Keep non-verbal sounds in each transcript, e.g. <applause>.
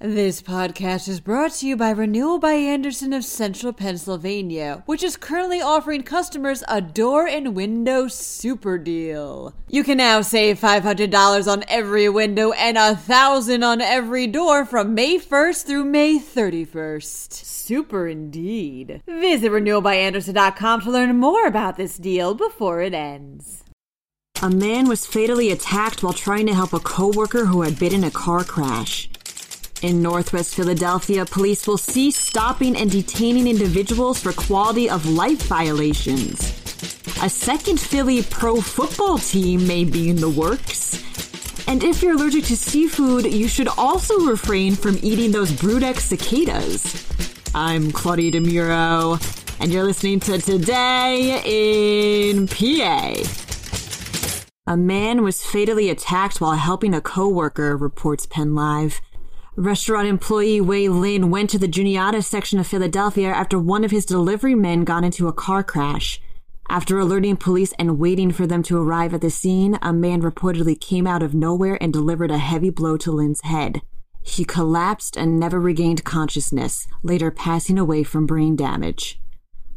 This podcast is brought to you by Renewal by Andersen of Central Pennsylvania, which is currently offering customers a door and window super deal. You can now save $500 on every window and 1,000 on every door from May 1st through May 31st. Super indeed. Visit renewalbyandersen.com to learn more about this deal before it ends. A man was fatally attacked while trying to help a coworker who had been in a car crash. In Northwest Philadelphia, police will cease stopping and detaining individuals for quality of life violations. A second Philly pro football team may be in the works. And if you're allergic to seafood, you should also refrain from eating those Brood X cicadas. I'm Claudia DeMuro, and you're listening to Today in PA. A man was fatally attacked while helping a coworker, reports Penn Live. Restaurant employee Wei Lin went to the Juniata section of Philadelphia after one of his delivery men got into a car crash. After alerting police and waiting for them to arrive at the scene, a man reportedly came out of nowhere and delivered a heavy blow to Lin's head. He collapsed and never regained consciousness, later passing away from brain damage.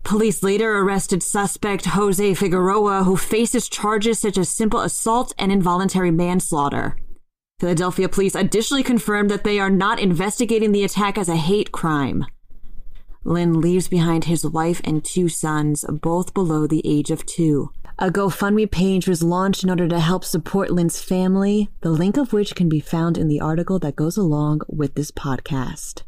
Police later arrested suspect Jose Figueroa, who faces charges such as simple assault and involuntary manslaughter. Philadelphia police additionally confirmed that they are not investigating the attack as a hate crime. Lin leaves behind his wife and two sons, both below the age of two. A GoFundMe page was launched in order to help support Lin's family, the link of which can be found in the article that goes along with this podcast.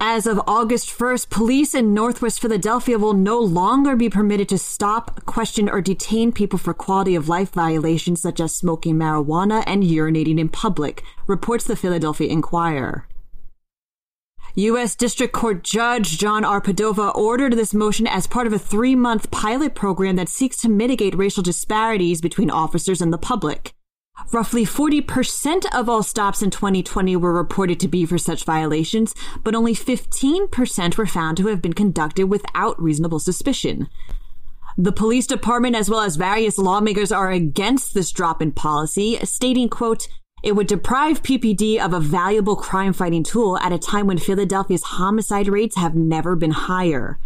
As of August 1st, police in Northwest Philadelphia will no longer be permitted to stop, question, or detain people for quality of life violations such as smoking marijuana and urinating in public, reports the Philadelphia Inquirer. U.S. District Court Judge John R. Padova ordered this motion as part of a three month pilot program that seeks to mitigate racial disparities between officers and the public. Roughly 40% of all stops in 2020 were reported to be for such violations, but only 15% were found to have been conducted without reasonable suspicion. The police department as well as various lawmakers are against this drop in policy, stating, quote, it would deprive PPD of a valuable crime fighting tool at a time when Philadelphia's homicide rates have never been higher.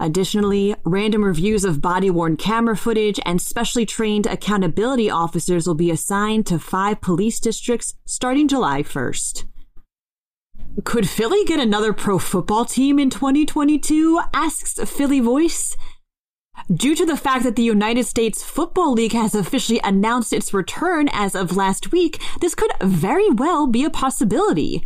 Additionally, random reviews of body worn camera footage and specially trained accountability officers will be assigned to five police districts starting July 1st. Could Philly get another pro football team in 2022? asks Philly Voice. Due to the fact that the United States Football League has officially announced its return as of last week, this could very well be a possibility.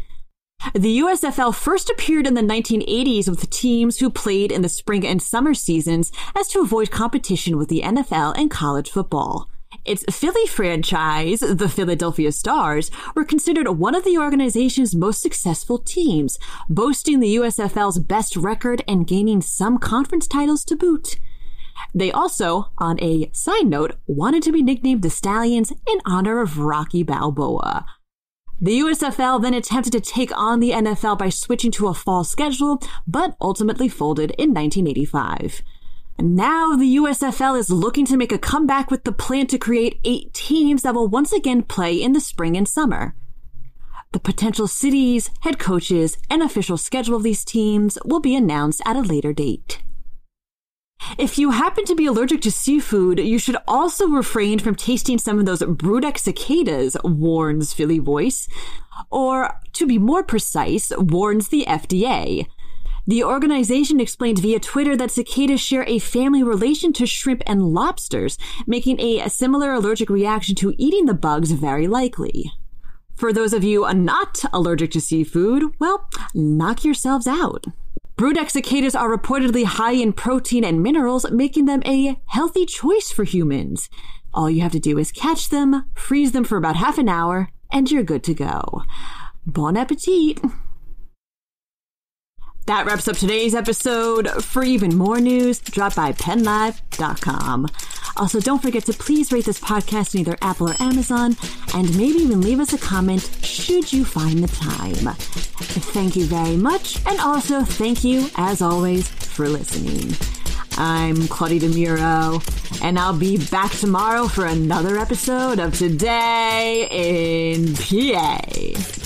The USFL first appeared in the 1980s with teams who played in the spring and summer seasons as to avoid competition with the NFL and college football. Its Philly franchise, the Philadelphia Stars, were considered one of the organization's most successful teams, boasting the USFL's best record and gaining some conference titles to boot. They also, on a side note, wanted to be nicknamed the Stallions in honor of Rocky Balboa. The USFL then attempted to take on the NFL by switching to a fall schedule, but ultimately folded in 1985. Now the USFL is looking to make a comeback with the plan to create eight teams that will once again play in the spring and summer. The potential cities, head coaches, and official schedule of these teams will be announced at a later date. If you happen to be allergic to seafood, you should also refrain from tasting some of those Brood X cicadas, warns Philly Voice. Or, to be more precise, warns the FDA. The organization explained via Twitter that cicadas share a family relation to shrimp and lobsters, making a similar allergic reaction to eating the bugs very likely. For those of you not allergic to seafood, well, knock yourselves out. Brood X cicadas are reportedly high in protein and minerals, making them a healthy choice for humans. All you have to do is catch them, freeze them for about half an hour, and you're good to go. Bon appetit! <laughs> That wraps up today's episode. For even more news, drop by pennlive.com. Also, don't forget to please rate this podcast in either Apple or Amazon, and maybe even leave us a comment should you find the time. Thank you very much, and also thank you, as always, for listening. I'm Claudia DeMuro, and I'll be back tomorrow for another episode of Today in PA.